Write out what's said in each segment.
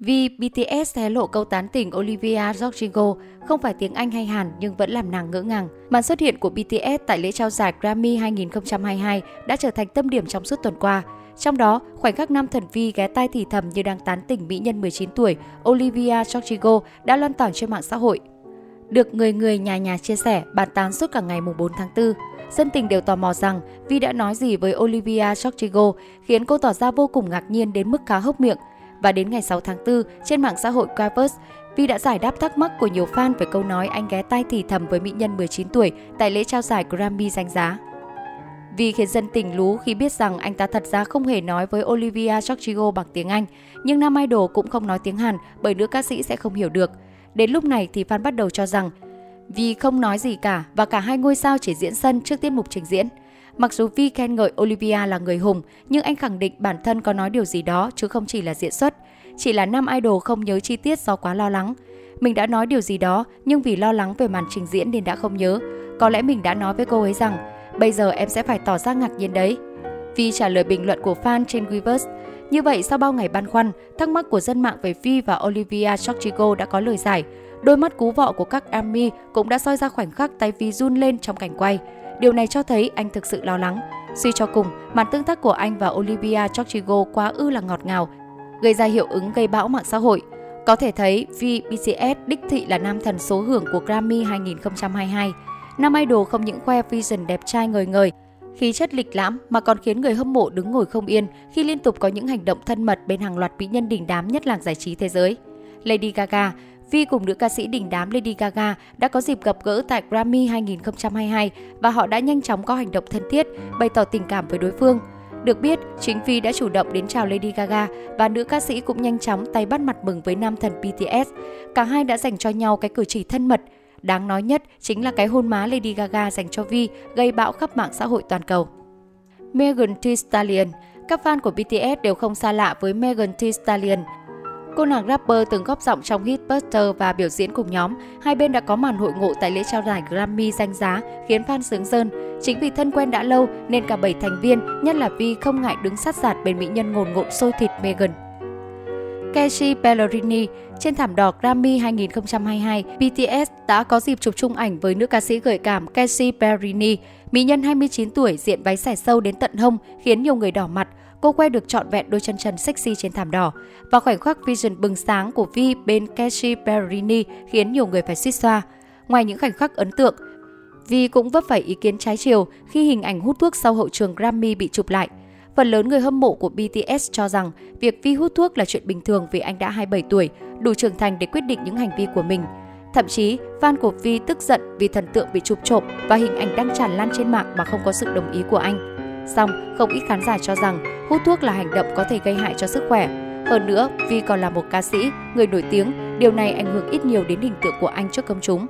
Vì BTS hé lộ câu tán tỉnh Olivia Rodrigo không phải tiếng Anh hay Hàn nhưng vẫn làm nàng ngỡ ngàng. Màn xuất hiện của BTS tại lễ trao giải Grammy 2022 đã trở thành tâm điểm trong suốt tuần qua. Trong đó, khoảnh khắc nam thần Vi ghé tai thì thầm như đang tán tỉnh mỹ nhân 19 tuổi Olivia Rodrigo đã lan tỏa trên mạng xã hội. Được người người nhà nhà chia sẻ, bàn tán suốt cả ngày 4 tháng 4. Dân tình đều tò mò rằng Vi đã nói gì với Olivia Rodrigo khiến cô tỏ ra vô cùng ngạc nhiên đến mức khá hốc miệng. Và đến ngày 6 tháng 4, trên mạng xã hội Quavers, Vi đã giải đáp thắc mắc của nhiều fan về câu nói anh ghé tay thì thầm với mỹ nhân 19 tuổi tại lễ trao giải Grammy danh giá. Vi khiến dân tình lú khi biết rằng anh ta thật ra không hề nói với Olivia Rodrigo bằng tiếng Anh, nhưng nam idol cũng không nói tiếng Hàn bởi nữ ca sĩ sẽ không hiểu được. Đến lúc này thì fan bắt đầu cho rằng Vi không nói gì cả và cả hai ngôi sao chỉ diễn sân trước tiết mục trình diễn. Mặc dù Vi khen ngợi Olivia là người hùng, nhưng anh khẳng định bản thân có nói điều gì đó chứ không chỉ là diễn xuất. Chỉ là nam idol không nhớ chi tiết do quá lo lắng. Mình đã nói điều gì đó, nhưng vì lo lắng về màn trình diễn nên đã không nhớ. Có lẽ mình đã nói với cô ấy rằng, bây giờ em sẽ phải tỏ ra ngạc nhiên đấy. Vi trả lời bình luận của fan trên Weverse. Như vậy, sau bao ngày băn khoăn, thắc mắc của dân mạng về Vi và Olivia Rodrigo đã có lời giải. Đôi mắt cú vọ của các ARMY cũng đã soi ra khoảnh khắc tay Vi run lên trong cảnh quay. Điều này cho thấy anh thực sự lo lắng. Suy cho cùng, màn tương tác của anh và Olivia Rodrigo quá ư là ngọt ngào, gây ra hiệu ứng gây bão mạng xã hội. Có thể thấy vì BTS đích thị là nam thần số hưởng của Grammy 2022. Nam idol không những khoe vision đẹp trai ngời ngời, khí chất lịch lãm mà còn khiến người hâm mộ đứng ngồi không yên khi liên tục có những hành động thân mật bên hàng loạt mỹ nhân đỉnh đám nhất làng giải trí thế giới. Lady Gaga, Vi cùng nữ ca sĩ đỉnh đám Lady Gaga đã có dịp gặp gỡ tại Grammy 2022 và họ đã nhanh chóng có hành động thân thiết, bày tỏ tình cảm với đối phương. Được biết, chính Vi đã chủ động đến chào Lady Gaga và nữ ca sĩ cũng nhanh chóng tay bắt mặt mừng với nam thần BTS. Cả hai đã dành cho nhau cái cử chỉ thân mật. Đáng nói nhất chính là cái hôn má Lady Gaga dành cho Vi gây bão khắp mạng xã hội toàn cầu. Megan Thee Stallion Các fan của BTS đều không xa lạ với Megan Thee Stallion. Cô nàng rapper từng góp giọng trong hit Buster và biểu diễn cùng nhóm. Hai bên đã có màn hội ngộ tại lễ trao giải Grammy danh giá khiến fan sướng rơn. Chính vì thân quen đã lâu nên cả bảy thành viên, nhất là Vi không ngại đứng sát giạt bên mỹ nhân ngồn ngộn sôi thịt Megan. Casey Ballerini trên thảm đỏ Grammy 2022, BTS đã có dịp chụp chung ảnh với nữ ca sĩ gợi cảm Casey Ballerini. Mỹ nhân 29 tuổi diện váy xẻ sâu đến tận hông khiến nhiều người đỏ mặt. Cô quay được trọn vẹn đôi chân trần sexy trên thảm đỏ. Và khoảnh khắc vision bừng sáng của Vi bên Casey Ballerini khiến nhiều người phải suýt xoa. Ngoài những khoảnh khắc ấn tượng, Vi cũng vấp phải ý kiến trái chiều khi hình ảnh hút thuốc sau hậu trường Grammy bị chụp lại. Phần lớn người hâm mộ của BTS cho rằng việc Vi hút thuốc là chuyện bình thường vì anh đã 27 tuổi, đủ trưởng thành để quyết định những hành vi của mình. Thậm chí, fan của Vi tức giận vì thần tượng bị chụp trộm và hình ảnh đang tràn lan trên mạng mà không có sự đồng ý của anh. Xong, không ít khán giả cho rằng hút thuốc là hành động có thể gây hại cho sức khỏe. Hơn nữa, Vi còn là một ca sĩ, người nổi tiếng, điều này ảnh hưởng ít nhiều đến hình tượng của anh trước công chúng.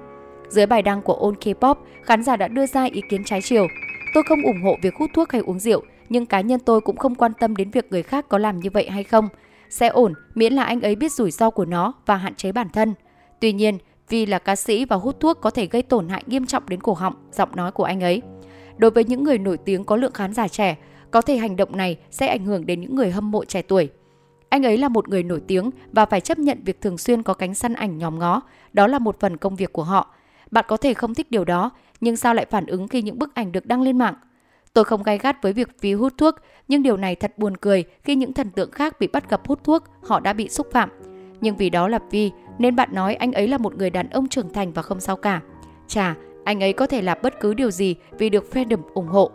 Dưới bài đăng của On K-pop, khán giả đã đưa ra ý kiến trái chiều. Tôi không ủng hộ việc hút thuốc hay uống rượu, nhưng cá nhân tôi cũng không quan tâm đến việc người khác có làm như vậy hay không. Sẽ ổn, miễn là anh ấy biết rủi ro của nó và hạn chế bản thân. Tuy nhiên, vì là ca sĩ và hút thuốc có thể gây tổn hại nghiêm trọng đến cổ họng, giọng nói của anh ấy. Đối với những người nổi tiếng có lượng khán giả trẻ, có thể hành động này sẽ ảnh hưởng đến những người hâm mộ trẻ tuổi. Anh ấy là một người nổi tiếng và phải chấp nhận việc thường xuyên có cánh săn ảnh nhòm ngó, đó là một phần công việc của họ. Bạn có thể không thích điều đó, nhưng sao lại phản ứng khi những bức ảnh được đăng lên mạng? Tôi không gay gắt với việc vì hút thuốc, nhưng điều này thật buồn cười khi những thần tượng khác bị bắt gặp hút thuốc, họ đã bị xúc phạm. Nhưng vì đó là Vi, nên bạn nói anh ấy là một người đàn ông trưởng thành và không sao cả. Chà, anh ấy có thể làm bất cứ điều gì vì được fandom ủng hộ.